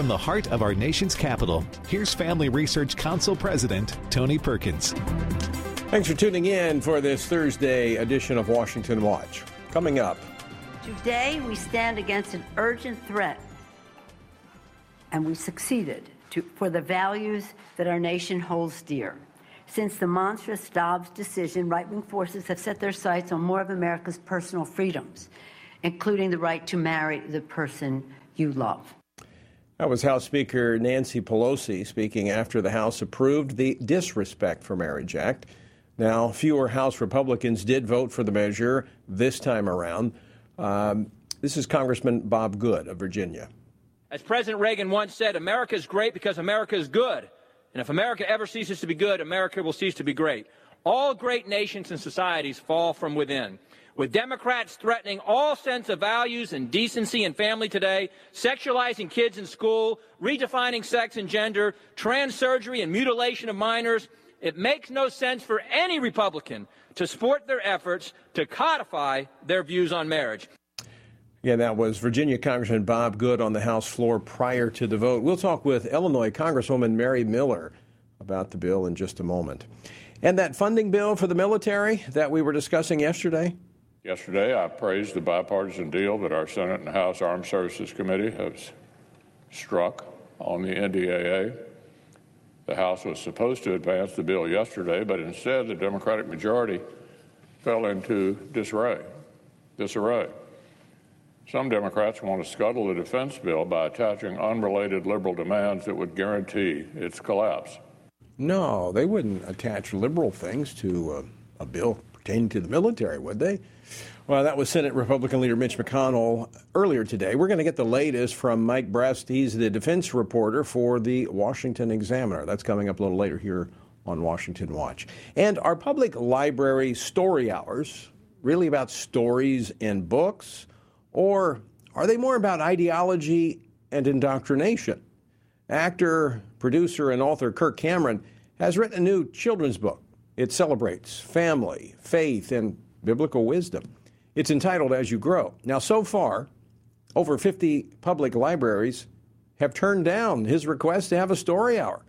from the heart of our nation's capital, here's Family Research Council President Tony Perkins. Thanks for tuning in for this Thursday edition of Washington Watch. Coming up. Today, we stand against an urgent threat, and we succeeded to, for the values that our nation holds dear. Since the monstrous Dobbs decision, right wing forces have set their sights on more of America's personal freedoms, including the right to marry the person you love. That was House Speaker Nancy Pelosi speaking after the House approved the Disrespect for Marriage Act. Now, fewer House Republicans did vote for the measure this time around. Um, this is Congressman Bob Good of Virginia. As President Reagan once said, America is great because America is good. And if America ever ceases to be good, America will cease to be great. All great nations and societies fall from within with Democrats threatening all sense of values and decency in family today, sexualizing kids in school, redefining sex and gender, trans surgery and mutilation of minors, it makes no sense for any Republican to support their efforts to codify their views on marriage. Yeah, that was Virginia Congressman Bob Good on the House floor prior to the vote. We'll talk with Illinois Congresswoman Mary Miller about the bill in just a moment. And that funding bill for the military that we were discussing yesterday, Yesterday, I praised the bipartisan deal that our Senate and House Armed Services Committee has struck on the NDAA. The House was supposed to advance the bill yesterday, but instead the Democratic majority fell into disarray. disarray. Some Democrats want to scuttle the defense bill by attaching unrelated liberal demands that would guarantee its collapse. No, they wouldn't attach liberal things to uh, a bill pertaining to the military, would they? Well, that was Senate Republican leader Mitch McConnell earlier today. We're going to get the latest from Mike Brest. He's the defense reporter for the Washington Examiner. That's coming up a little later here on Washington Watch. And our public library story hours, really about stories and books, or are they more about ideology and indoctrination? Actor, producer, and author Kirk Cameron has written a new children's book. It celebrates family, faith, and biblical wisdom. It's entitled As You Grow. Now, so far, over 50 public libraries have turned down his request to have a story hour.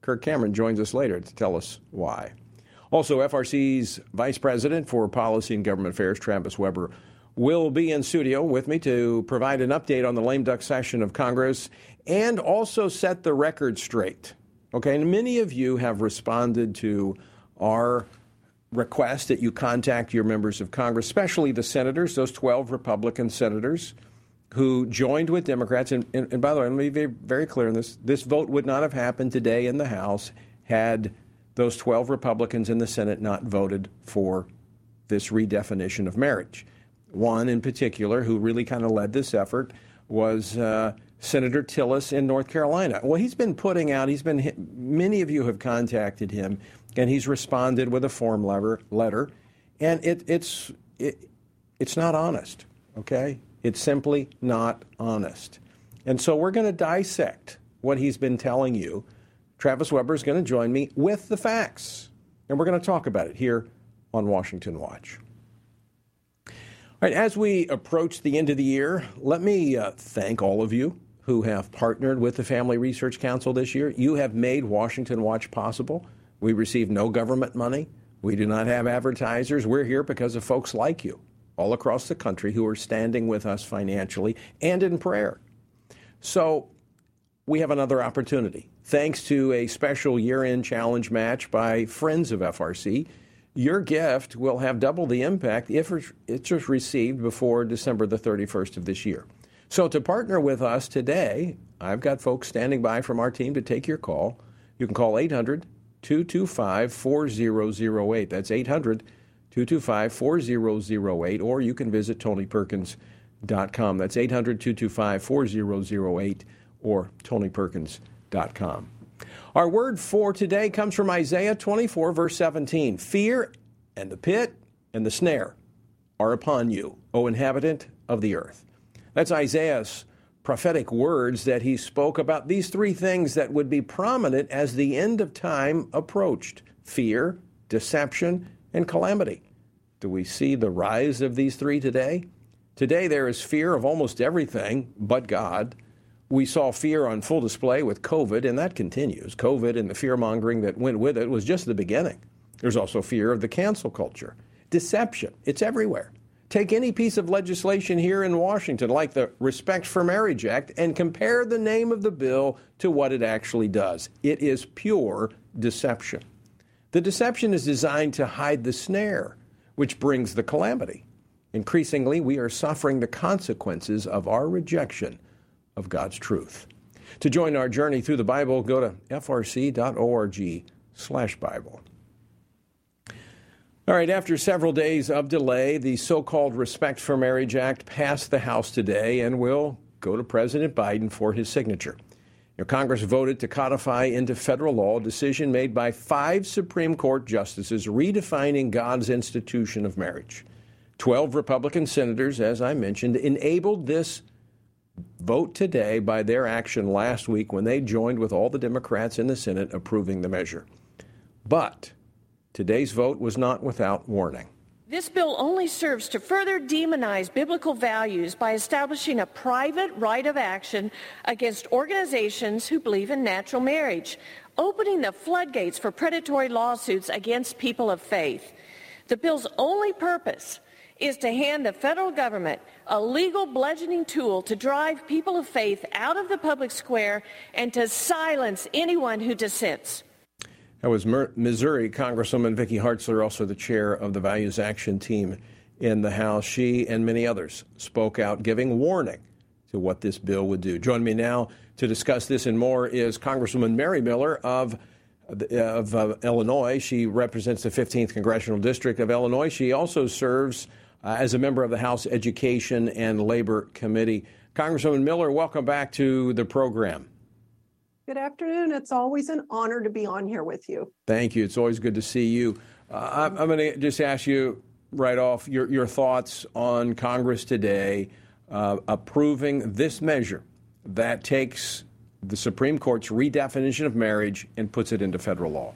Kirk Cameron joins us later to tell us why. Also, FRC's Vice President for Policy and Government Affairs, Travis Weber, will be in studio with me to provide an update on the lame duck session of Congress and also set the record straight. Okay, and many of you have responded to our request that you contact your members of Congress, especially the senators, those 12 Republican senators who joined with Democrats. And, and, and by the way, let me be very clear on this this vote would not have happened today in the House had those 12 Republicans in the Senate not voted for this redefinition of marriage. One in particular, who really kind of led this effort, was uh, Senator Tillis in North Carolina. Well, he's been putting out, he's been, many of you have contacted him and he's responded with a form letter, letter and it, it's, it, it's not honest, okay? It's simply not honest. And so we're going to dissect what he's been telling you. Travis Weber is going to join me with the facts, and we're going to talk about it here on Washington Watch. All right, as we approach the end of the year, let me uh, thank all of you who have partnered with the Family Research Council this year. You have made Washington Watch possible. We receive no government money. We do not have advertisers. We're here because of folks like you all across the country who are standing with us financially and in prayer. So we have another opportunity. Thanks to a special year end challenge match by friends of FRC, your gift will have double the impact if it's received before December the 31st of this year. So to partner with us today, I've got folks standing by from our team to take your call. You can call 800 225 4008. That's 800 225 4008, or you can visit TonyPerkins.com. That's 800 225 4008 or TonyPerkins.com. Our word for today comes from Isaiah 24, verse 17. Fear and the pit and the snare are upon you, O inhabitant of the earth. That's Isaiah's prophetic words that he spoke about these three things that would be prominent as the end of time approached fear, deception, and calamity. Do we see the rise of these three today? Today there is fear of almost everything but God. we saw fear on full display with COVID, and that continues. COVID and the fear mongering that went with it was just the beginning. There's also fear of the cancel culture, deception. It's everywhere. Take any piece of legislation here in Washington, like the Respect for Marriage Act, and compare the name of the bill to what it actually does. It is pure deception. The deception is designed to hide the snare, which brings the calamity. Increasingly, we are suffering the consequences of our rejection of God's truth. To join our journey through the Bible, go to frc.org/bible. All right, after several days of delay, the so called Respect for Marriage Act passed the House today and will go to President Biden for his signature. Congress voted to codify into federal law a decision made by five Supreme Court justices redefining God's institution of marriage. Twelve Republican senators, as I mentioned, enabled this vote today by their action last week when they joined with all the Democrats in the Senate approving the measure. But Today's vote was not without warning. This bill only serves to further demonize biblical values by establishing a private right of action against organizations who believe in natural marriage, opening the floodgates for predatory lawsuits against people of faith. The bill's only purpose is to hand the federal government a legal bludgeoning tool to drive people of faith out of the public square and to silence anyone who dissents. That was Missouri Congresswoman Vicky Hartzler, also the chair of the Values Action Team in the House. She and many others spoke out, giving warning to what this bill would do. Join me now to discuss this and more is Congresswoman Mary Miller of of uh, Illinois. She represents the 15th congressional district of Illinois. She also serves uh, as a member of the House Education and Labor Committee. Congresswoman Miller, welcome back to the program. Good afternoon. It's always an honor to be on here with you. Thank you. It's always good to see you. Uh, I'm, I'm going to just ask you right off your, your thoughts on Congress today uh, approving this measure that takes the Supreme Court's redefinition of marriage and puts it into federal law.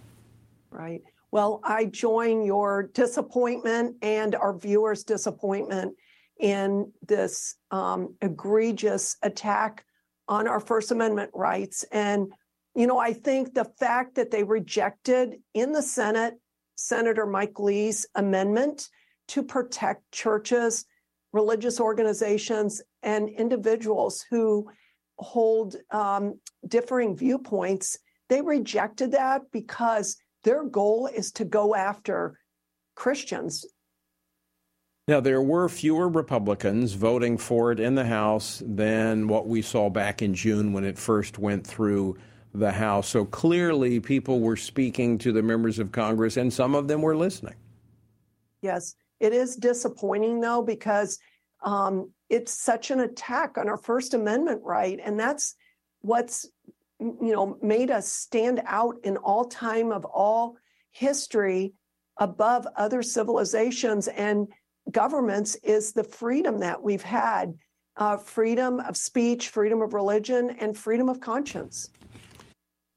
Right. Well, I join your disappointment and our viewers' disappointment in this um, egregious attack on our First Amendment rights. And, you know, I think the fact that they rejected in the Senate Senator Mike Lee's amendment to protect churches, religious organizations, and individuals who hold um, differing viewpoints, they rejected that because their goal is to go after Christians now, there were fewer Republicans voting for it in the House than what we saw back in June when it first went through the House. So clearly, people were speaking to the members of Congress, and some of them were listening. Yes, it is disappointing, though, because um, it's such an attack on our First Amendment right. And that's what's you know made us stand out in all time of all history above other civilizations and governments is the freedom that we've had uh, freedom of speech, freedom of religion, and freedom of conscience.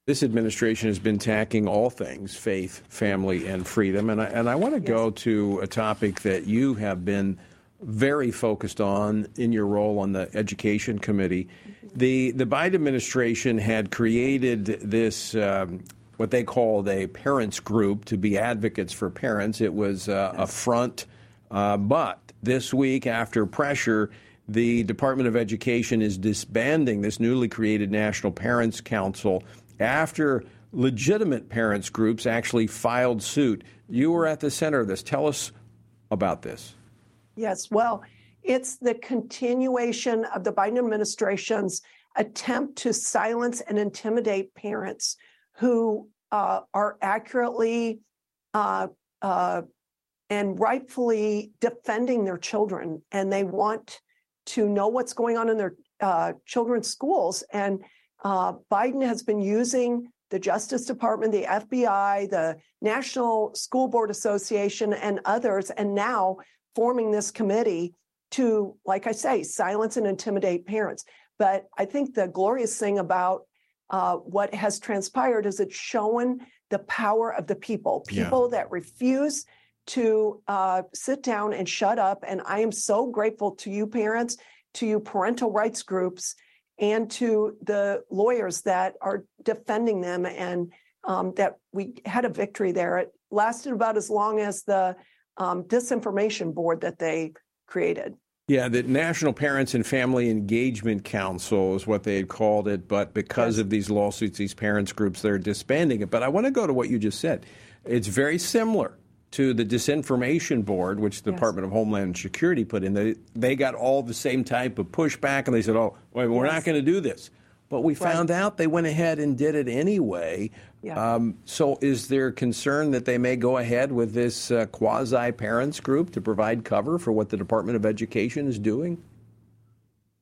This administration has been tacking all things faith, family, and freedom. And I, and I want to yes. go to a topic that you have been very focused on in your role on the Education Committee. Mm-hmm. The, the Biden administration had created this. Um, what they called a parents group to be advocates for parents. It was uh, yes. a front uh, but this week, after pressure, the Department of Education is disbanding this newly created National Parents Council after legitimate parents groups actually filed suit. You were at the center of this. Tell us about this. Yes, well, it's the continuation of the Biden administration's attempt to silence and intimidate parents who uh, are accurately uh, uh, and rightfully defending their children and they want to know what's going on in their uh, children's schools and uh, biden has been using the justice department the fbi the national school board association and others and now forming this committee to like i say silence and intimidate parents but i think the glorious thing about uh, what has transpired is it's shown the power of the people people yeah. that refuse to uh, sit down and shut up. And I am so grateful to you, parents, to you, parental rights groups, and to the lawyers that are defending them and um, that we had a victory there. It lasted about as long as the um, disinformation board that they created. Yeah, the National Parents and Family Engagement Council is what they had called it, but because yes. of these lawsuits, these parents groups, they're disbanding it. But I want to go to what you just said. It's very similar to the Disinformation Board, which the yes. Department of Homeland Security put in. They, they got all the same type of pushback, and they said, oh, wait, we're yes. not going to do this. But we found right. out they went ahead and did it anyway. Yeah. Um, so, is there concern that they may go ahead with this uh, quasi parents group to provide cover for what the Department of Education is doing?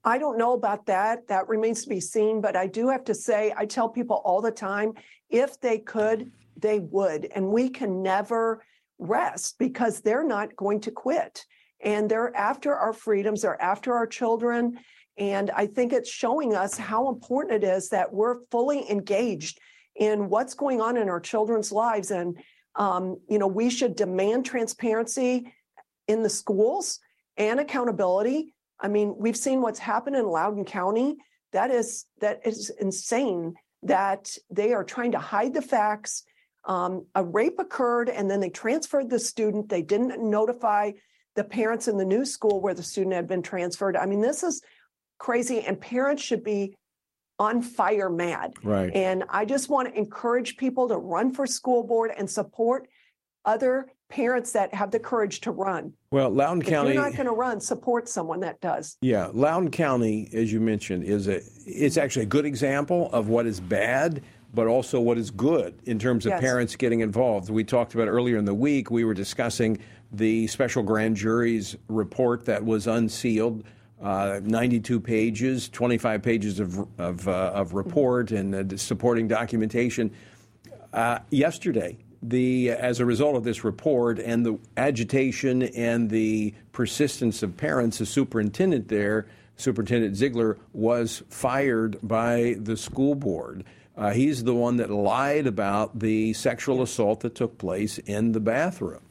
I don't know about that. That remains to be seen. But I do have to say, I tell people all the time if they could, they would. And we can never rest because they're not going to quit. And they're after our freedoms, they're after our children. And I think it's showing us how important it is that we're fully engaged in what's going on in our children's lives. And, um, you know, we should demand transparency in the schools and accountability. I mean, we've seen what's happened in Loudoun County. That is that is insane that they are trying to hide the facts. Um, a rape occurred and then they transferred the student. They didn't notify the parents in the new school where the student had been transferred. I mean, this is crazy, and parents should be on fire mad. Right. And I just want to encourage people to run for school board and support other parents that have the courage to run. Well, Loudoun if County. you're not going to run, support someone that does. Yeah, Loudoun County, as you mentioned, is a it's actually a good example of what is bad, but also what is good in terms of yes. parents getting involved. We talked about earlier in the week. We were discussing the special grand jury's report that was unsealed uh, 92 pages, 25 pages of, of, uh, of report and uh, supporting documentation. Uh, yesterday, the, as a result of this report and the agitation and the persistence of parents, the superintendent there, Superintendent Ziegler, was fired by the school board. Uh, he's the one that lied about the sexual assault that took place in the bathroom.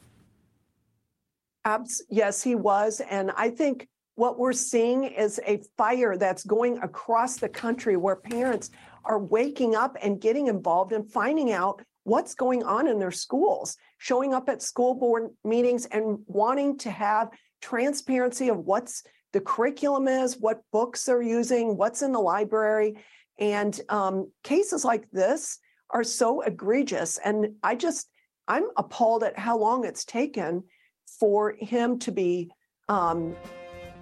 Abs- yes, he was. And I think what we're seeing is a fire that's going across the country where parents are waking up and getting involved and finding out what's going on in their schools, showing up at school board meetings and wanting to have transparency of what's the curriculum is, what books they're using, what's in the library. And um, cases like this are so egregious. And I just, I'm appalled at how long it's taken for him to be um,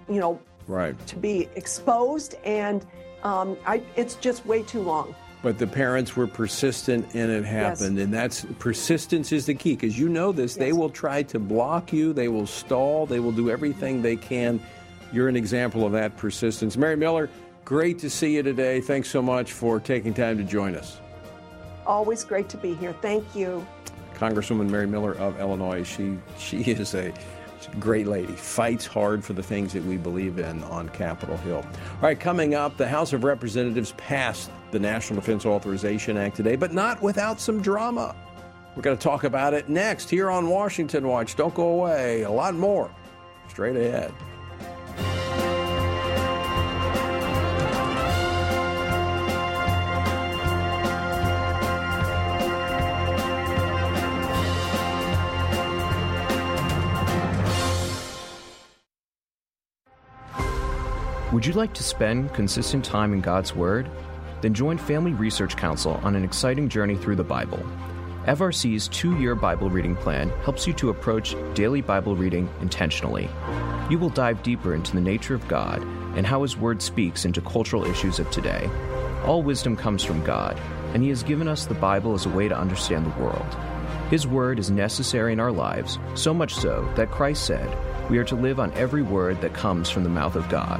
you know, right. to be exposed, and um, I, it's just way too long. But the parents were persistent and it happened. Yes. And that's persistence is the key because you know this. Yes. They will try to block you, they will stall, they will do everything they can. You're an example of that persistence. Mary Miller, great to see you today. Thanks so much for taking time to join us. Always great to be here. Thank you. Congresswoman Mary Miller of Illinois. She she is a great lady, fights hard for the things that we believe in on Capitol Hill. All right, coming up, the House of Representatives passed the National Defense Authorization Act today, but not without some drama. We're going to talk about it next here on Washington Watch. Don't go away. A lot more straight ahead. Would you like to spend consistent time in God's Word? Then join Family Research Council on an exciting journey through the Bible. FRC's two year Bible reading plan helps you to approach daily Bible reading intentionally. You will dive deeper into the nature of God and how His Word speaks into cultural issues of today. All wisdom comes from God, and He has given us the Bible as a way to understand the world. His Word is necessary in our lives, so much so that Christ said, We are to live on every word that comes from the mouth of God.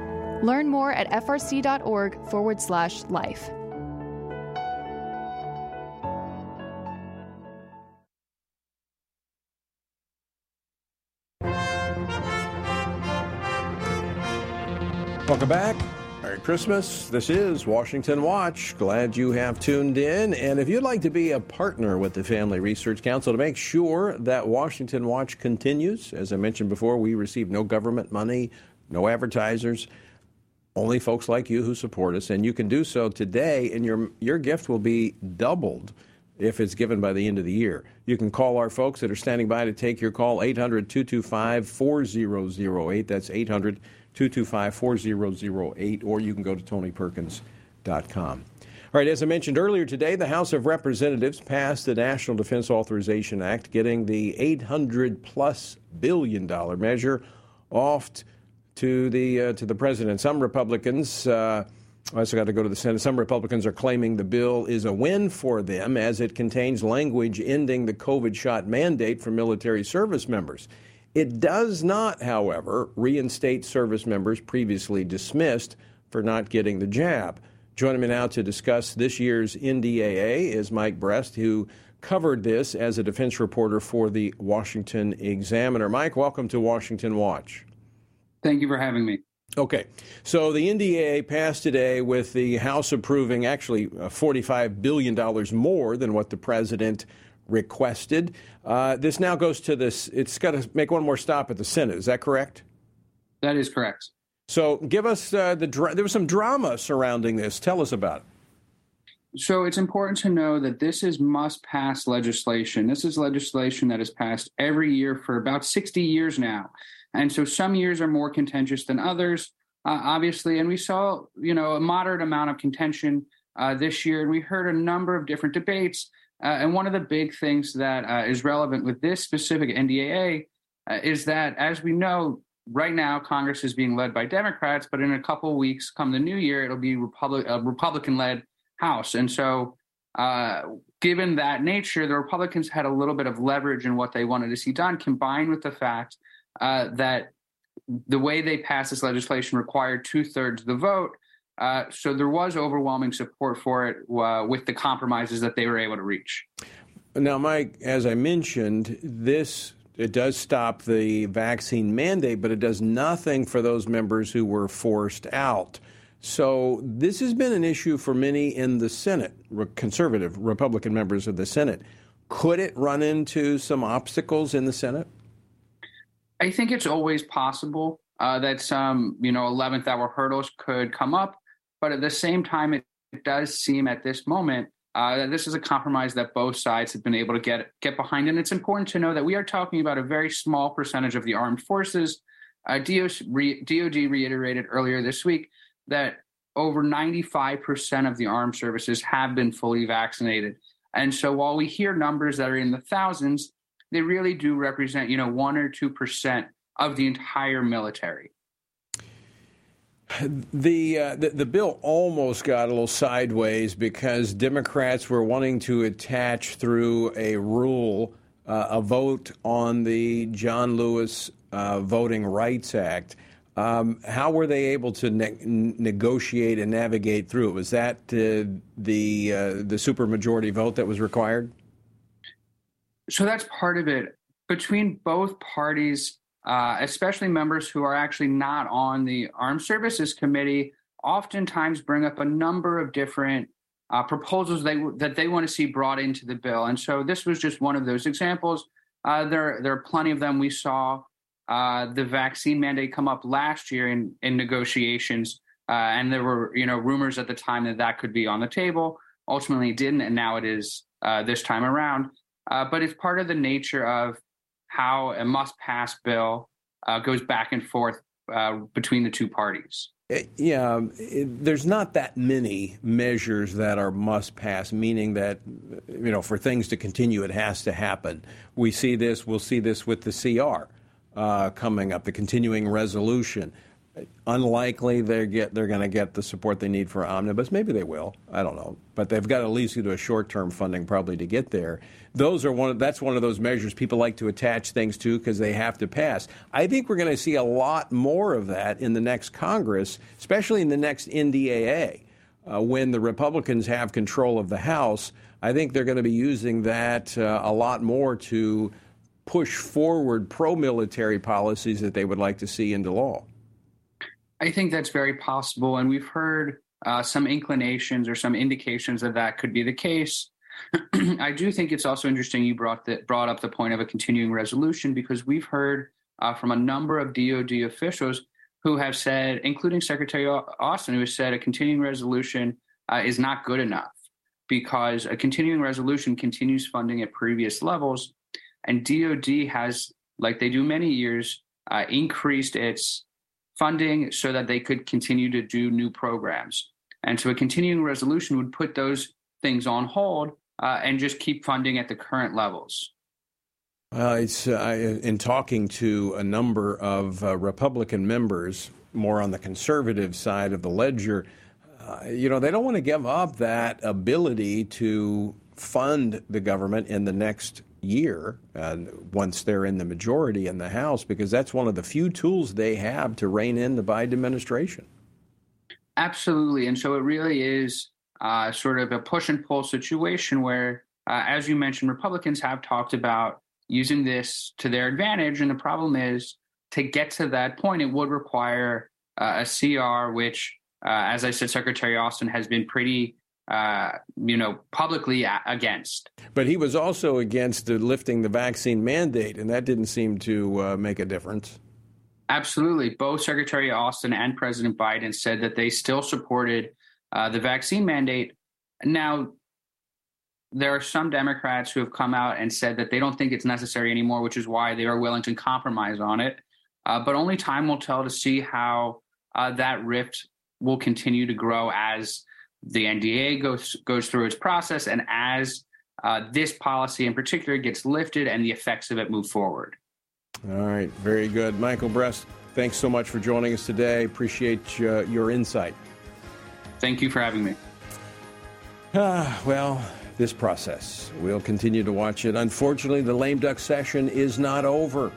Learn more at frc.org forward slash life. Welcome back. Merry Christmas. This is Washington Watch. Glad you have tuned in. And if you'd like to be a partner with the Family Research Council to make sure that Washington Watch continues, as I mentioned before, we receive no government money, no advertisers only folks like you who support us, and you can do so today, and your your gift will be doubled if it's given by the end of the year. You can call our folks that are standing by to take your call 800 225 4008. That's 800 225 4008, or you can go to tonyperkins.com. All right, as I mentioned earlier today, the House of Representatives passed the National Defense Authorization Act, getting the 800 plus billion dollar measure off to the uh, to the president. Some Republicans. Uh, I also got to go to the Senate. Some Republicans are claiming the bill is a win for them as it contains language ending the COVID shot mandate for military service members. It does not, however, reinstate service members previously dismissed for not getting the jab. Joining me now to discuss this year's NDAA is Mike Brest, who covered this as a defense reporter for the Washington Examiner. Mike, welcome to Washington Watch. Thank you for having me. Okay. So the NDA passed today with the House approving actually uh, $45 billion more than what the president requested. Uh, this now goes to this, it's got to make one more stop at the Senate. Is that correct? That is correct. So give us uh, the, there was some drama surrounding this. Tell us about it. So it's important to know that this is must pass legislation. This is legislation that is passed every year for about 60 years now. And so some years are more contentious than others, uh, obviously. And we saw, you know, a moderate amount of contention uh, this year. And we heard a number of different debates. Uh, and one of the big things that uh, is relevant with this specific NDAA uh, is that, as we know, right now Congress is being led by Democrats, but in a couple of weeks, come the new year, it'll be Republic, a Republican-led House. And so uh, given that nature, the Republicans had a little bit of leverage in what they wanted to see done, combined with the fact uh, that the way they passed this legislation required two thirds of the vote. Uh, so there was overwhelming support for it uh, with the compromises that they were able to reach. Now, Mike, as I mentioned, this it does stop the vaccine mandate, but it does nothing for those members who were forced out. So this has been an issue for many in the Senate, conservative Republican members of the Senate. Could it run into some obstacles in the Senate? I think it's always possible uh, that some, you know, 11th hour hurdles could come up. But at the same time, it, it does seem at this moment uh, that this is a compromise that both sides have been able to get get behind. And it's important to know that we are talking about a very small percentage of the armed forces. uh, DOD reiterated earlier this week that over 95% of the armed services have been fully vaccinated. And so while we hear numbers that are in the thousands, they really do represent, you know, one or 2% of the entire military. The, uh, the, the bill almost got a little sideways because Democrats were wanting to attach through a rule uh, a vote on the John Lewis uh, Voting Rights Act. Um, how were they able to ne- negotiate and navigate through it? Was that uh, the uh, the supermajority vote that was required? So that's part of it. Between both parties, uh, especially members who are actually not on the Armed Services Committee, oftentimes bring up a number of different uh, proposals they, that they want to see brought into the bill. And so this was just one of those examples. Uh, there, there are plenty of them. We saw uh, the vaccine mandate come up last year in, in negotiations, uh, and there were you know rumors at the time that that could be on the table. Ultimately, didn't, and now it is uh, this time around. Uh, but it's part of the nature of how a must-pass bill goes back and forth between the two parties. Uh, yeah, it, there's not that many measures that are must pass, meaning that, you know, for things to continue, it has to happen. We see this, we'll see this with the CR uh, coming up, the continuing resolution. Unlikely they get they're going to get the support they need for omnibus. Maybe they will. I don't know, but they've got to at least do a short term funding probably to get there. Those are one. Of, that's one of those measures people like to attach things to because they have to pass. I think we're going to see a lot more of that in the next Congress, especially in the next NDAA, uh, when the Republicans have control of the House. I think they're going to be using that uh, a lot more to push forward pro military policies that they would like to see into law. I think that's very possible. And we've heard uh, some inclinations or some indications that that could be the case. I do think it's also interesting you brought the, brought up the point of a continuing resolution because we've heard uh, from a number of DoD officials who have said, including Secretary Austin, who has said a continuing resolution uh, is not good enough because a continuing resolution continues funding at previous levels, and DoD has, like they do many years, uh, increased its funding so that they could continue to do new programs. And so a continuing resolution would put those things on hold uh, and just keep funding at the current levels. Uh, it's uh, in talking to a number of uh, Republican members, more on the conservative side of the ledger. Uh, you know, they don't want to give up that ability to fund the government in the next year uh, once they're in the majority in the House, because that's one of the few tools they have to rein in the Biden administration. Absolutely. And so it really is uh, sort of a push and pull situation where, uh, as you mentioned, Republicans have talked about using this to their advantage. And the problem is to get to that point, it would require uh, a CR, which, uh, as I said, Secretary Austin has been pretty uh, you know, publicly against. But he was also against lifting the vaccine mandate, and that didn't seem to uh, make a difference. Absolutely. Both Secretary Austin and President Biden said that they still supported uh, the vaccine mandate. Now, there are some Democrats who have come out and said that they don't think it's necessary anymore, which is why they are willing to compromise on it. Uh, but only time will tell to see how uh, that rift will continue to grow as the NDA goes goes through its process, and as uh, this policy in particular gets lifted and the effects of it move forward. All right, very good, Michael Brest. Thanks so much for joining us today. Appreciate uh, your insight. Thank you for having me. Ah, well, this process. We'll continue to watch it. Unfortunately, the lame duck session is not over.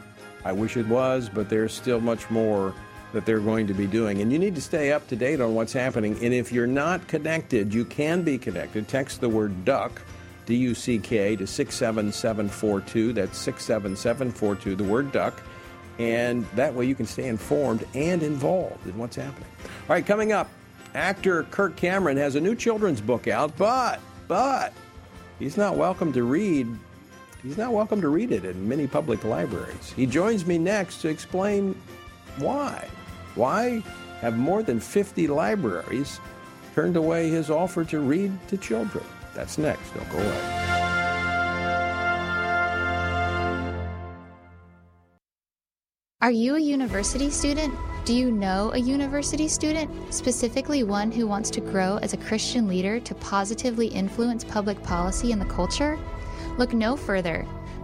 I wish it was, but there's still much more that they're going to be doing. And you need to stay up to date on what's happening. And if you're not connected, you can be connected. Text the word duck, D U C K, to 67742. That's 67742, the word duck. And that way you can stay informed and involved in what's happening. All right, coming up, actor Kirk Cameron has a new children's book out, but, but, he's not welcome to read. He's not welcome to read it in many public libraries. He joins me next to explain why. Why have more than 50 libraries turned away his offer to read to children? That's next. Don't go away. Are you a university student? Do you know a university student, specifically one who wants to grow as a Christian leader to positively influence public policy and the culture? Look no further.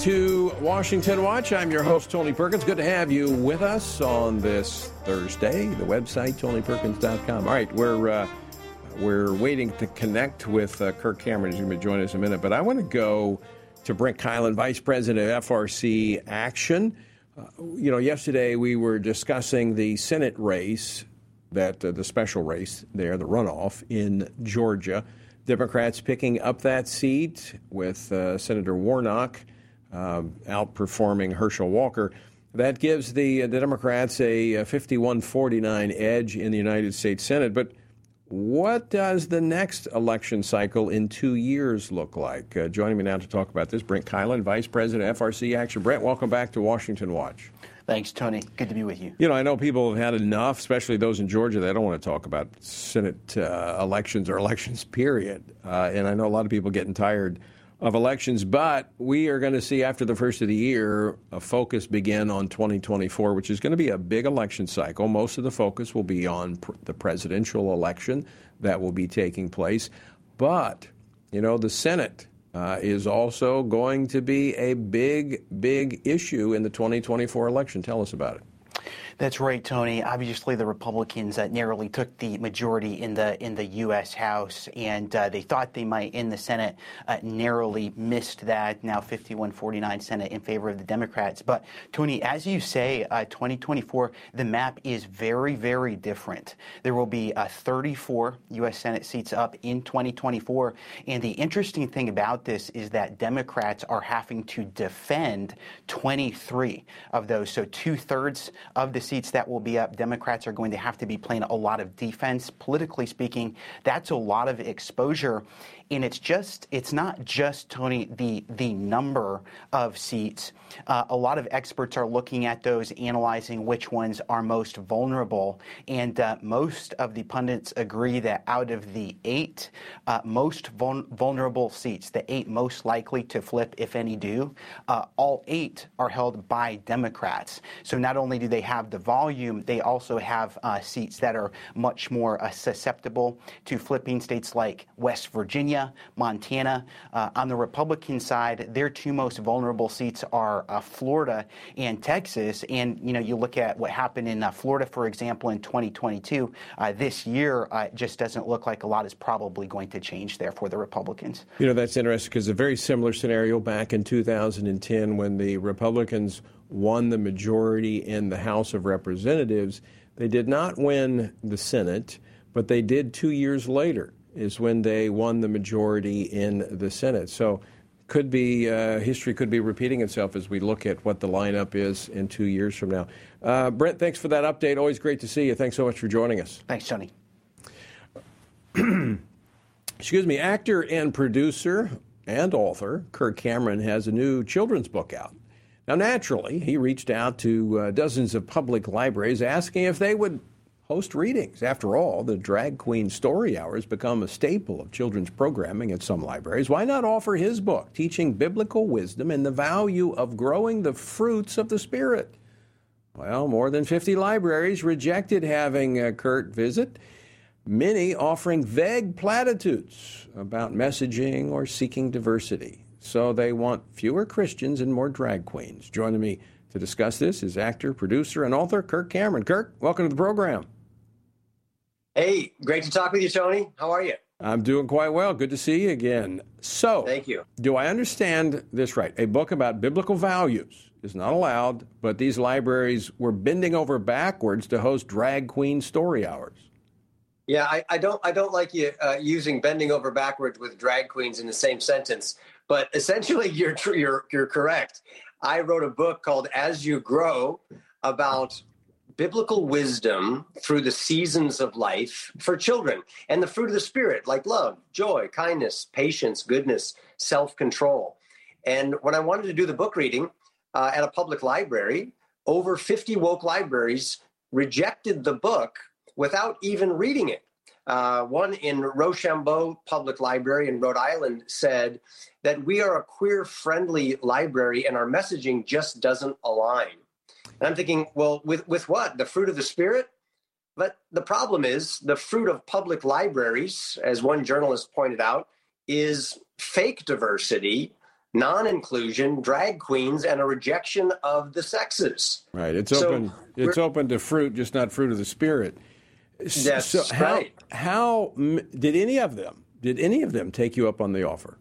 to Washington Watch. I'm your host, Tony Perkins. Good to have you with us on this Thursday. The website, tonyperkins.com. All right, we're, uh, we're waiting to connect with uh, Kirk Cameron. He's going to join us in a minute. But I want to go to Brent Keilen, Vice President of FRC Action. Uh, you know, yesterday we were discussing the Senate race, that uh, the special race there, the runoff in Georgia. Democrats picking up that seat with uh, Senator Warnock uh, outperforming Herschel Walker. That gives the, uh, the Democrats a 51 49 edge in the United States Senate. But what does the next election cycle in two years look like? Uh, joining me now to talk about this, Brent Keilen, Vice President, FRC Action. Brent, welcome back to Washington Watch. Thanks, Tony. Good to be with you. You know, I know people have had enough, especially those in Georgia. They don't want to talk about Senate uh, elections or elections, period. Uh, and I know a lot of people getting tired of elections, but we are going to see after the first of the year a focus begin on 2024, which is going to be a big election cycle. Most of the focus will be on pr- the presidential election that will be taking place. But, you know, the Senate uh, is also going to be a big, big issue in the 2024 election. Tell us about it. That's right, Tony. Obviously, the Republicans uh, narrowly took the majority in the in the U.S. House, and uh, they thought they might in the Senate. Uh, narrowly missed that. Now 51-49 Senate in favor of the Democrats. But Tony, as you say, uh, 2024, the map is very, very different. There will be uh, 34 U.S. Senate seats up in 2024, and the interesting thing about this is that Democrats are having to defend 23 of those. So two thirds of the seats that will be up, Democrats are going to have to be playing a lot of defense. Politically speaking, that's a lot of exposure and it's just it's not just Tony the the number of seats. Uh, a lot of experts are looking at those, analyzing which ones are most vulnerable, and uh, most of the pundits agree that out of the eight uh, most vul- vulnerable seats, the eight most likely to flip, if any do, uh, all eight are held by Democrats. So not only do they have the volume, they also have uh, seats that are much more uh, susceptible to flipping. States like West Virginia. Virginia, Montana. Uh, on the Republican side, their two most vulnerable seats are uh, Florida and Texas. And, you know, you look at what happened in uh, Florida, for example, in 2022. Uh, this year, uh, it just doesn't look like a lot is probably going to change there for the Republicans. You know, that's interesting because a very similar scenario back in 2010 when the Republicans won the majority in the House of Representatives. They did not win the Senate, but they did two years later is when they won the majority in the Senate. So could be uh, history could be repeating itself as we look at what the lineup is in two years from now. Uh, Brent, thanks for that update. Always great to see you. Thanks so much for joining us. Thanks, Tony. Excuse me. Actor and producer and author Kirk Cameron has a new children's book out. Now, naturally, he reached out to uh, dozens of public libraries asking if they would host readings. After all, the drag queen story hours become a staple of children's programming at some libraries. Why not offer his book, teaching biblical wisdom and the value of growing the fruits of the Spirit? Well, more than 50 libraries rejected having uh, Kirk visit, many offering vague platitudes about messaging or seeking diversity. So they want fewer Christians and more drag queens. Joining me to discuss this is actor, producer, and author Kirk Cameron. Kirk, welcome to the program. Hey, great to talk with you, Tony. How are you? I'm doing quite well. Good to see you again. So, thank you. Do I understand this right? A book about biblical values is not allowed, but these libraries were bending over backwards to host drag queen story hours. Yeah, I, I don't. I don't like you uh, using bending over backwards with drag queens in the same sentence. But essentially, you're you're you're correct. I wrote a book called As You Grow about biblical wisdom through the seasons of life for children and the fruit of the spirit like love joy kindness patience goodness self-control and when i wanted to do the book reading uh, at a public library over 50 woke libraries rejected the book without even reading it uh, one in Rochambeau Public Library in Rhode Island said that we are a queer friendly library and our messaging just doesn't align. And I'm thinking, well, with, with what? The fruit of the Spirit? But the problem is the fruit of public libraries, as one journalist pointed out, is fake diversity, non inclusion, drag queens, and a rejection of the sexes. Right. It's so open it's open to fruit, just not fruit of the spirit. That's so how, right. How did any of them did any of them take you up on the offer?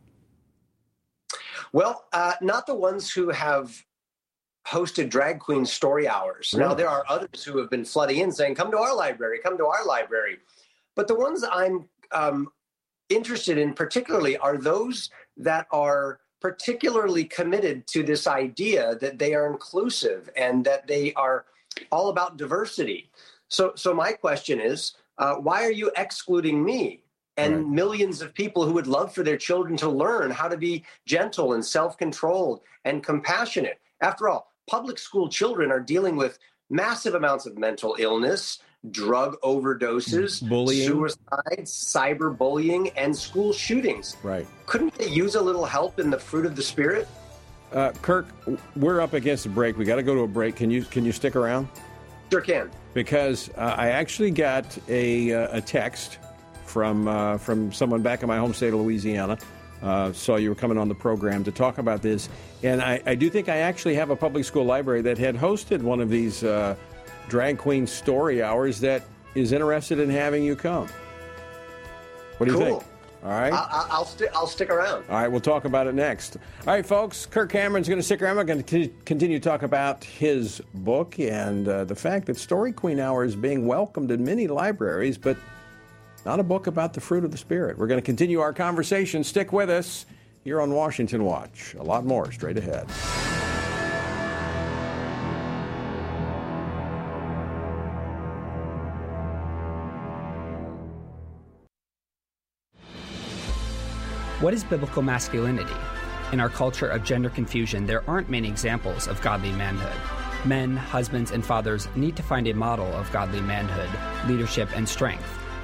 Well, uh, not the ones who have hosted drag queen story hours. Really? Now there are others who have been flooding in saying, "Come to our library, come to our library," but the ones I'm um, interested in particularly are those that are particularly committed to this idea that they are inclusive and that they are all about diversity. So, so my question is, uh, why are you excluding me? And Right. millions of people who would love for their children to learn how to be gentle and self controlled and compassionate. After all, public school children are dealing with massive amounts of mental illness, drug overdoses, Bullying. suicides, cyberbullying, and school shootings. Right. Couldn't they use a little help in the fruit of the spirit? Uh, Kirk, we're up against a break. We got to go to a break. Can you can you stick around? Sure can. Because uh, I actually got a, uh, a text from uh, from someone back in my home state of Louisiana. Uh, saw you were coming on the program to talk about this, and I, I do think I actually have a public school library that had hosted one of these uh, drag queen story hours that is interested in having you come. What do you Cool. think? All right. I, I'll, sti- I'll stick around. All right, we'll talk about it next. All right, folks, Kirk Cameron's going to stick around. We're going to continue to talk about his book and uh, the fact that Story Queen Hour is being welcomed in many libraries, but not a book about the fruit of the Spirit. We're going to continue our conversation. Stick with us here on Washington Watch. A lot more straight ahead. What is biblical masculinity? In our culture of gender confusion, there aren't many examples of godly manhood. Men, husbands, and fathers need to find a model of godly manhood, leadership, and strength.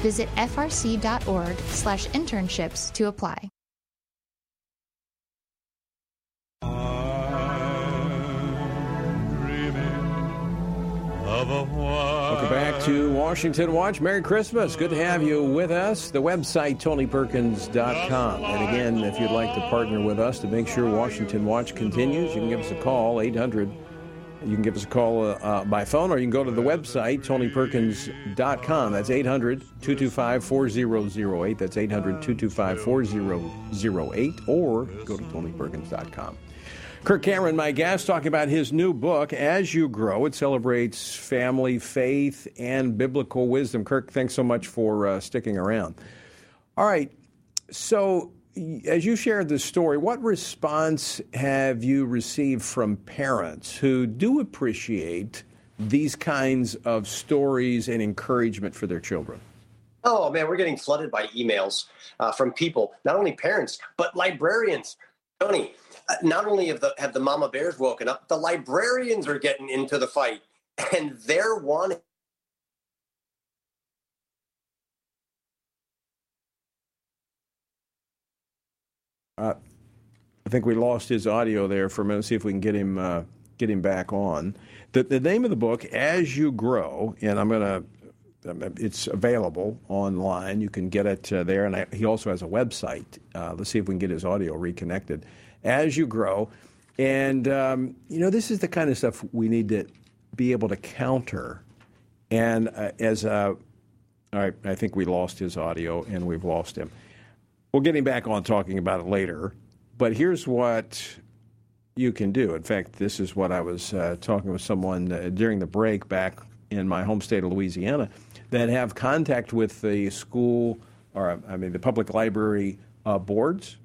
Visit frc.org slash internships to apply. Welcome back to Washington Watch. Merry Christmas. Good to have you with us. The website, TonyPerkins.com. And again, if you'd like to partner with us to make sure Washington Watch continues, you can give us a call, 800 you can give us a call uh, uh, by phone or you can go to the website, tonyperkins.com. That's 800 225 4008. That's 800 225 4008. Or go to tonyperkins.com. Kirk Cameron, my guest, talking about his new book, As You Grow. It celebrates family, faith, and biblical wisdom. Kirk, thanks so much for uh, sticking around. All right. So, as you shared this story, what response have you received from parents who do appreciate these kinds of stories and encouragement for their children? Oh man, we're getting flooded by emails uh, from people, not only parents but librarians. Tony, uh, not only have the have the mama bears woken up, the librarians are getting into the fight, and they're wanting Uh, I think we lost his audio there for a minute. See if we can get him uh, get him back on. The, the name of the book, As You Grow, and I'm going to. Um, it's available online. You can get it uh, there, and I, he also has a website. Uh, let's see if we can get his audio reconnected. As you grow, and um, you know this is the kind of stuff we need to be able to counter. And uh, as uh, all right, I think we lost his audio, and we've lost him. We'll get back on talking about it later. But here's what you can do. In fact, this is what I was uh, talking with someone uh, during the break back in my home state of Louisiana that have contact with the school or I mean the public library uh, boards.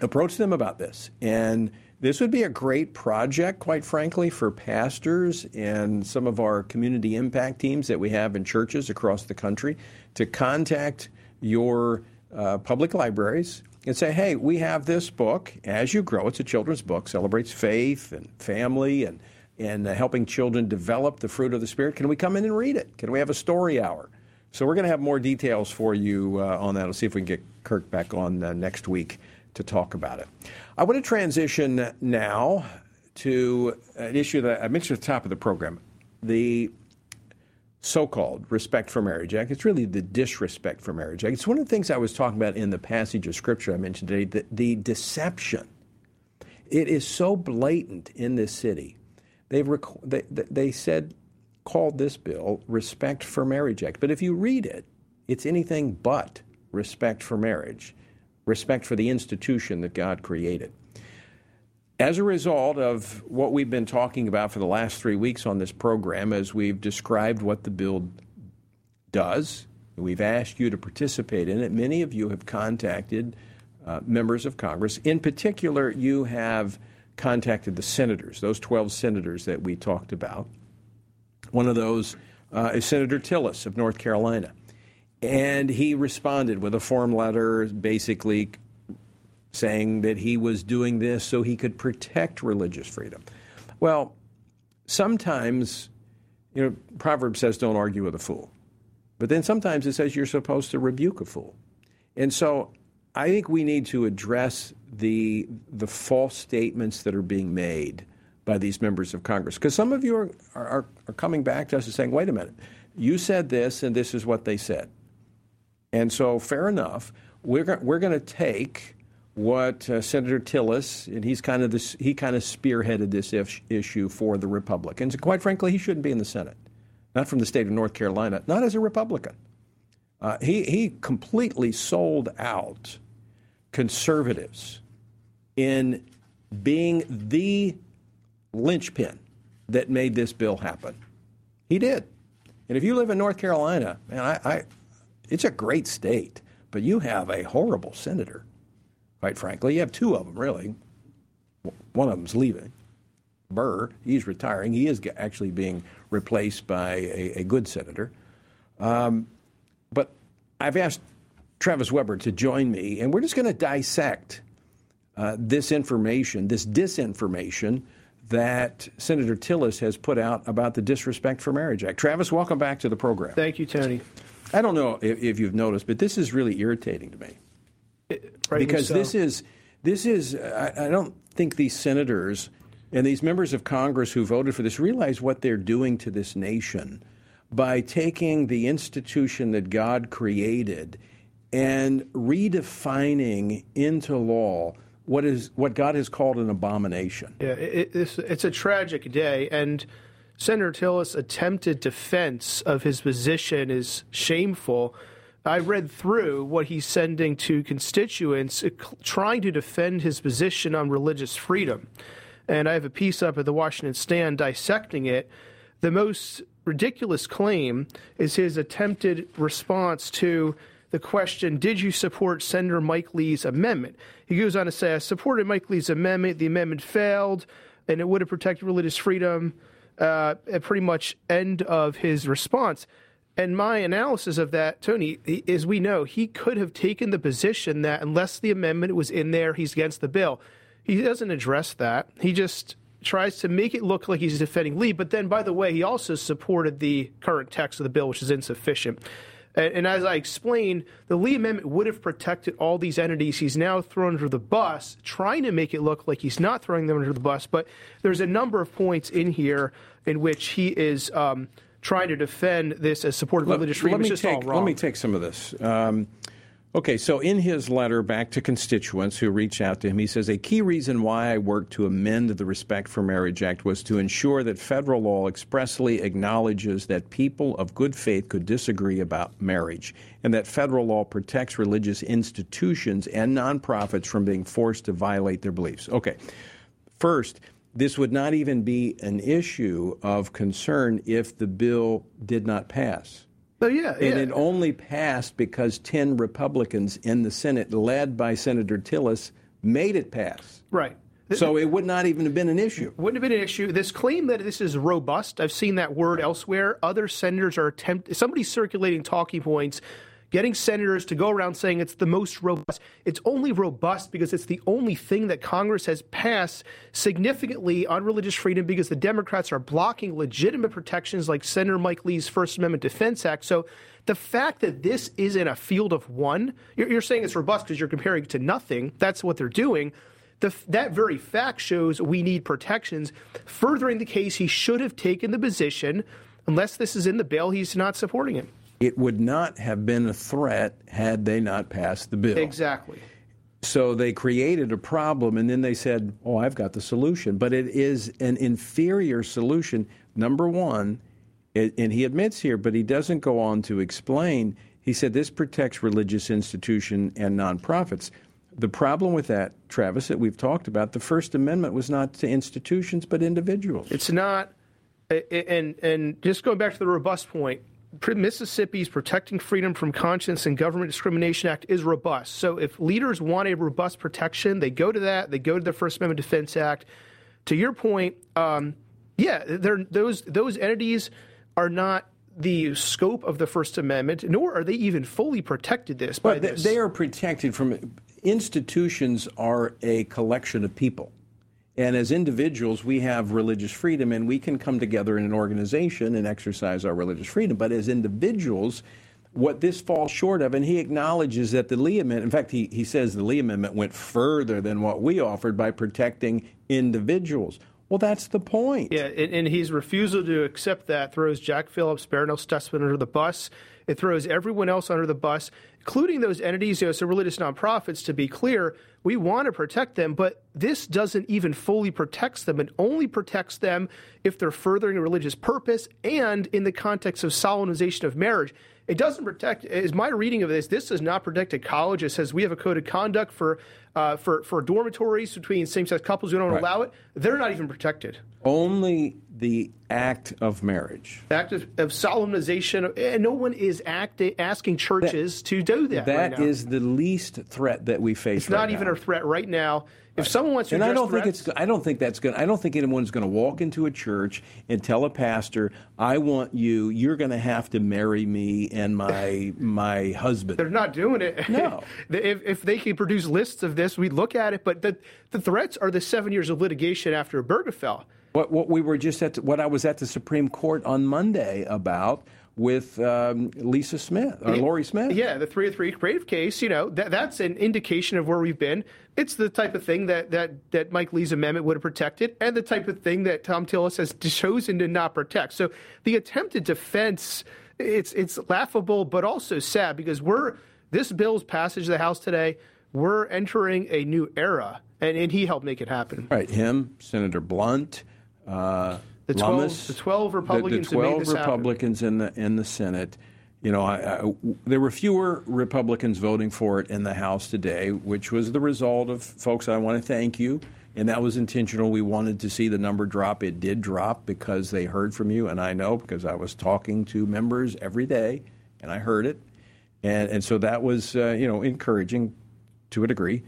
Approach them about this, and this would be a great project, quite frankly, for pastors and some of our community impact teams that we have in churches across the country to contact your uh, public libraries and say, hey, we have this book, As You Grow. It's a children's book, celebrates faith and family and, and uh, helping children develop the fruit of the Spirit. Can we come in and read it? Can we have a story hour? So we're going to have more details for you uh, on that. Let's see if we can get Kirk back on uh, next week to talk about it. I want to transition now to an issue that I mentioned at the top of the program the so called respect for marriage act. It's really the disrespect for marriage act. It's one of the things I was talking about in the passage of scripture I mentioned today the, the deception. It is so blatant in this city. They've rec- they, they said, called this bill Respect for Marriage Act. But if you read it, it's anything but respect for marriage, respect for the institution that God created. As a result of what we've been talking about for the last three weeks on this program, as we've described what the bill does, we've asked you to participate in it. Many of you have contacted uh, members of Congress. In particular, you have contacted the senators, those 12 senators that we talked about. One of those uh, is Senator Tillis of North Carolina. And he responded with a form letter basically saying that he was doing this so he could protect religious freedom. Well, sometimes, you know, Proverbs says don't argue with a fool. But then sometimes it says you're supposed to rebuke a fool. And so I think we need to address the the false statements that are being made by these members of Congress. Because some of you are, are, are coming back to us and saying, wait a minute, you said this and this is what they said. And so, fair enough, we're, we're going to take what uh, Senator Tillis, and he's kind of this, he kind of spearheaded this issue for the Republicans. And quite frankly, he shouldn't be in the Senate, not from the state of North Carolina, not as a Republican. Uh, he, he completely sold out conservatives in being the linchpin that made this bill happen. He did. And if you live in North Carolina, man, I, I it's a great state, but you have a horrible senator, quite frankly. You have two of them, really. One of them's leaving. Burr, he's retiring. He is actually being replaced by a, a good senator. Um, but I've asked Travis Weber to join me, and we're just going to dissect uh, this information, this disinformation that Senator Tillis has put out about the Disrespect for Marriage Act. Travis, welcome back to the program. Thank you, Tony. I don't know if, if you've noticed, but this is really irritating to me Rightly because so. this is this is I, I don't think these senators and these members of Congress who voted for this realize what they're doing to this nation by taking the institution that God created and redefining into law what is what God has called an abomination. Yeah, it, it's, it's a tragic day, and Senator Tillis' attempted defense of his position is shameful. I read through what he's sending to constituents uh, trying to defend his position on religious freedom. And I have a piece up at the Washington Stand dissecting it. The most ridiculous claim is his attempted response to the question Did you support Senator Mike Lee's amendment? He goes on to say, I supported Mike Lee's amendment. The amendment failed, and it would have protected religious freedom. Uh, at pretty much end of his response. And my analysis of that, Tony, is we know he could have taken the position that unless the amendment was in there, he's against the bill. He doesn't address that. He just tries to make it look like he's defending Lee. But then, by the way, he also supported the current text of the bill, which is insufficient. And, and as I explained, the Lee Amendment would have protected all these entities he's now thrown under the bus, trying to make it look like he's not throwing them under the bus. But there's a number of points in here in which he is um, trying to defend this as support of religious freedom. Let me, take, let me take some of this. Um, okay, so in his letter back to constituents who reached out to him, he says a key reason why I worked to amend the Respect for Marriage Act was to ensure that federal law expressly acknowledges that people of good faith could disagree about marriage, and that federal law protects religious institutions and nonprofits from being forced to violate their beliefs. Okay, first, this would not even be an issue of concern if the bill did not pass. Oh, yeah, And yeah. it only passed because 10 Republicans in the Senate, led by Senator Tillis, made it pass. Right. So it would not even have been an issue. Wouldn't have been an issue. This claim that this is robust, I've seen that word elsewhere. Other senators are attempt. Somebody's circulating talking points, getting senators to go around saying it's the most robust. It's only robust because it's the only thing that Congress has passed significantly on religious freedom because the Democrats are blocking legitimate protections like Senator Mike Lee's First Amendment Defense Act. So the fact that this is in a field of one, you're, you're saying it's robust because you're comparing it to nothing. That's what they're doing. The, that very fact shows we need protections. Furthering the case, he should have taken the position, unless this is in the bill, he's not supporting it. It would not have been a threat had they not passed the bill. Exactly. So they created a problem and then they said, Oh, I've got the solution. But it is an inferior solution. Number one, and he admits here, but he doesn't go on to explain. He said this protects religious institution and nonprofits. the problem with that, Travis, that we've talked about, the First Amendment was not to institutions but individuals. It's not, and and just going back to the robust point, Mississippi's Protecting Freedom from Conscience and Government Discrimination Act is robust. So if leaders want a robust protection, they go to that. They go to the First Amendment Defense Act. To your point, um, yeah, those those entities are not the scope of the First Amendment, nor are they even fully protected this by but this. They are protected from institutions are a collection of people. And as individuals, we have religious freedom and we can come together in an organization and exercise our religious freedom. But as individuals, what this falls short of, and he acknowledges that the Lee Amendment, in fact, he, he says the Lee Amendment went further than what we offered by protecting individuals. Well, that's the point. Yeah, and, and his refusal to accept that throws Jack Phillips, Barronelle Stutzman under the bus. It throws everyone else under the bus, including those entities, you know, so religious nonprofits, to be clear, we want to protect them, but this doesn't even fully protect them. It only protects them if they're furthering a religious purpose and in the context of solemnization of marriage. It doesn't protect, is my reading of this, this does not protect a college. It says we have a code of conduct for, uh, for, for dormitories between same sex couples. We don't right. allow it. They're not even protected. Only the act of marriage. The act of, of solemnization. And no one is act, asking churches that, to do that. That right is the least threat that we face. It's right not even a threat right now. If someone wants to, and I don't threats, think it's. I don't think that's going. I don't think anyone's going to walk into a church and tell a pastor, "I want you. You're going to have to marry me and my my husband." They're not doing it. No. if if they could produce lists of this, we'd look at it. But the the threats are the seven years of litigation after Obergefell. What what we were just at. What I was at the Supreme Court on Monday about with um, Lisa Smith or Lorie Smith. Yeah, the three of three creative case. You know that that's an indication of where we've been. It's the type of thing that that that Mike Lee's amendment would have protected, and the type of thing that Thom Tillis has chosen to not protect. So the attempted defense, it's it's laughable, but also sad because we're this bill's passage of the House today. We're entering a new era, and, and he helped make it happen. Right, him, Senator Blunt. Uh, the 12, the 12 Republicans, the, the 12 Republicans in the in the Senate. You know, I, I, there were fewer Republicans voting for it in the House today, which was the result of folks. I want to thank you, and that was intentional. We wanted to see the number drop. It did drop because they heard from you, and I know because I was talking to members every day, and I heard it, and and so that was uh, you know encouraging to a degree.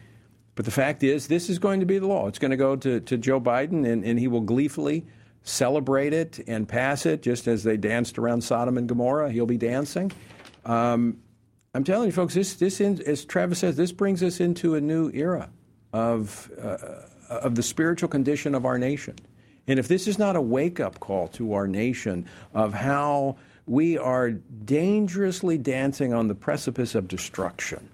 But the fact is, this is going to be the law. It's going to go to, to Joe Biden, and, and he will gleefully celebrate it and pass it, just as they danced around Sodom and Gomorrah. He'll be dancing. Um, I'm telling you, folks, this, this in, as Travis says, this brings us into a new era of, uh, of the spiritual condition of our nation. And if this is not a wake up call to our nation of how we are dangerously dancing on the precipice of destruction,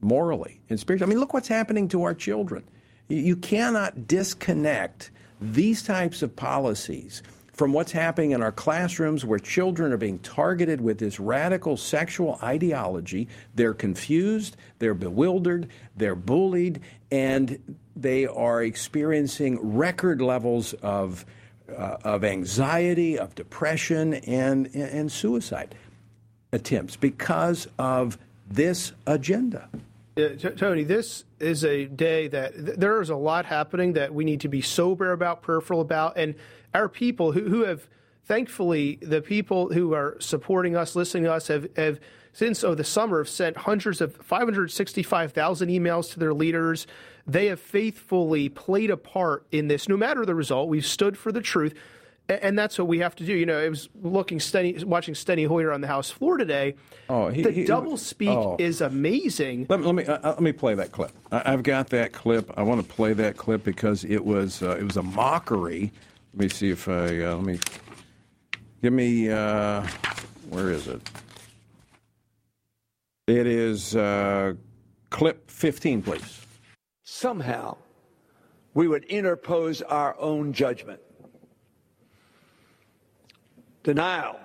morally and spiritually, I mean, look what's happening to our children. You cannot disconnect these types of policies from what's happening in our classrooms where children are being targeted with this radical sexual ideology. They're confused, they're bewildered, they're bullied, and they are experiencing record levels of, uh, of anxiety, of depression, and, and suicide attempts because of this agenda. Uh, Tony, this is a day that th- there is a lot happening that we need to be sober about, prayerful about, and our people who, who have, thankfully, the people who are supporting us, listening to us, have, have since oh, the summer have sent hundreds of 565,000 emails to their leaders. They have faithfully played a part in this, no matter the result. We've stood for the truth and that's what we have to do. You know, I was looking, Steny, watching Steny Hoyer on the House floor today. Oh, he, the he, double speak oh. is amazing. Let, let me uh, let me play that clip. I, have got that clip. I want to play that clip because it was uh, it was a mockery. Let me see if I uh, let me give me uh, where is it? It is uh, clip 15, please. Somehow, we would interpose our own judgment denial,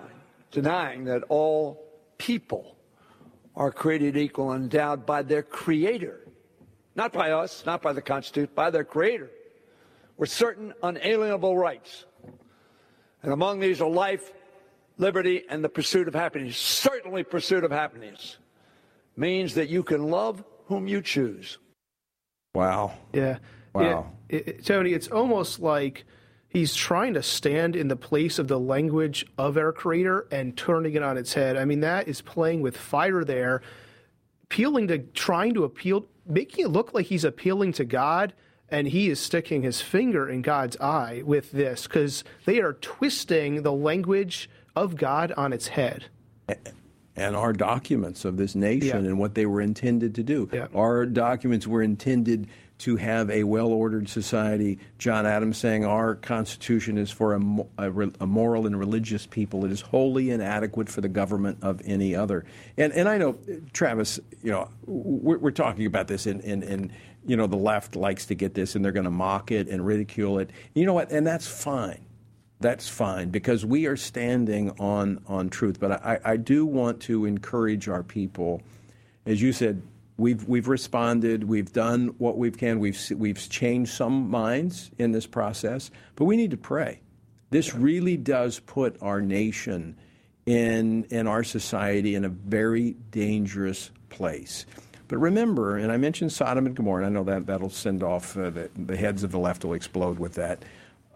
denying that all people are created equal and endowed by their Creator, not by us, not by the Constitution, by their Creator, with certain unalienable rights. And among these are life, liberty, and the pursuit of happiness. Certainly, pursuit of happiness means that you can love whom you choose Wow. Yeah. Wow. It, it, Tony, it's almost like he's trying to stand in the place of the language of our creator and turning it on its head. I mean, that is playing with fire there, appealing to, trying to appeal, making it look like he's appealing to God. And he is sticking his finger in God's eye with this because they are twisting the language of God on its head. And our documents of this nation Yeah. and what they were intended to do. Our documents were intended to have a well ordered society. John Adams saying our Constitution is for a, a, a moral and religious people. It is wholly inadequate for the government of any other. And, and I know, Travis, you know, we're, we're talking about this, and, and, and, you know, the left likes to get this and they're going to mock it and ridicule it. You know what? And that's fine. That's fine because we are standing on, on truth. But I, I do want to encourage our people. As you said, we've, we've responded, we've done what we can, we've, we've changed some minds in this process, but we need to pray. This really does put our nation in, in our society in a very dangerous place. But remember, and I mentioned Sodom and Gomorrah, and I know that that'll send off uh, the, the heads of the left will explode with that.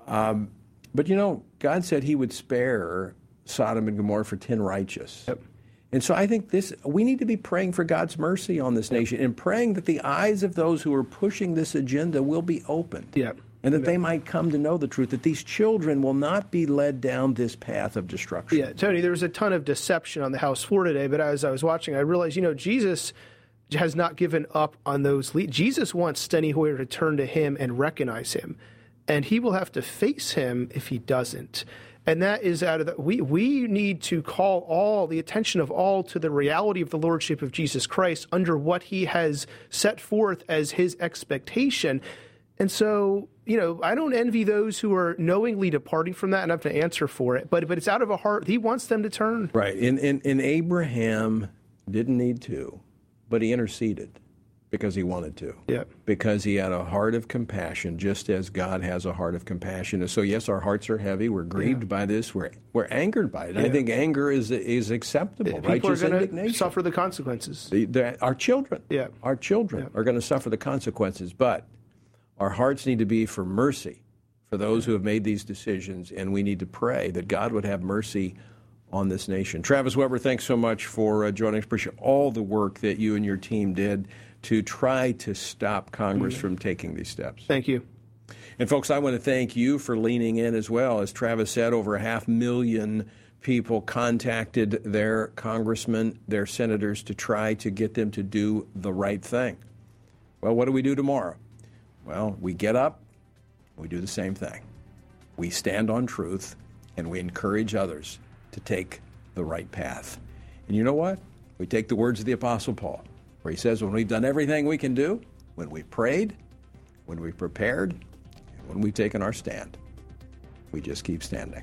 Um, but you know, God said He would spare Sodom and Gomorrah for ten righteous. And so I think this we need to be praying for God's mercy on this nation and praying that the eyes of those who are pushing this agenda will be opened. Yeah. And that they might come to know the truth, that these children will not be led down this path of destruction. Yeah, Tony, there was a ton of deception on the House floor today, but as I was watching, I realized, you know, Jesus has not given up on those. Le- Jesus wants Steny Hoyer to turn to him and recognize him, and he will have to face him if he doesn't. And that is out of the, we, we need to call all the attention of all to the reality of the Lordship of Jesus Christ under what he has set forth as his expectation. And so, you know, I don't envy those who are knowingly departing from that and have to answer for it. But but it's out of a heart. He wants them to turn. Right. And, and, and Abraham didn't need to, but he interceded because he wanted to. Yeah. Because he had a heart of compassion, just as God has a heart of compassion. And so, yes, our hearts are heavy. We're grieved by this. We're, we're angered by it. And I think anger is, is acceptable. People Righteous are going indignation. to suffer the consequences. The, the, our children, Yeah. our children are going to suffer the consequences, but our hearts need to be for mercy for those who have made these decisions, and we need to pray that God would have mercy on this nation. Travis Weber, thanks so much for uh, joining us. Appreciate all the work that you and your team did to try to stop Congress mm-hmm. from taking these steps. Thank you. And folks, I want to thank you for leaning in as well. As Travis said, over a half million people contacted their congressmen, their senators, to try to get them to do the right thing. Well, what do we do tomorrow? Well, we get up, we do the same thing. We stand on truth, and we encourage others to take the right path. And you know what? We take the words of the Apostle Paul, where he says, When we've done everything we can do, when we've prayed, when we've prepared, when we've taken our stand, we just keep standing.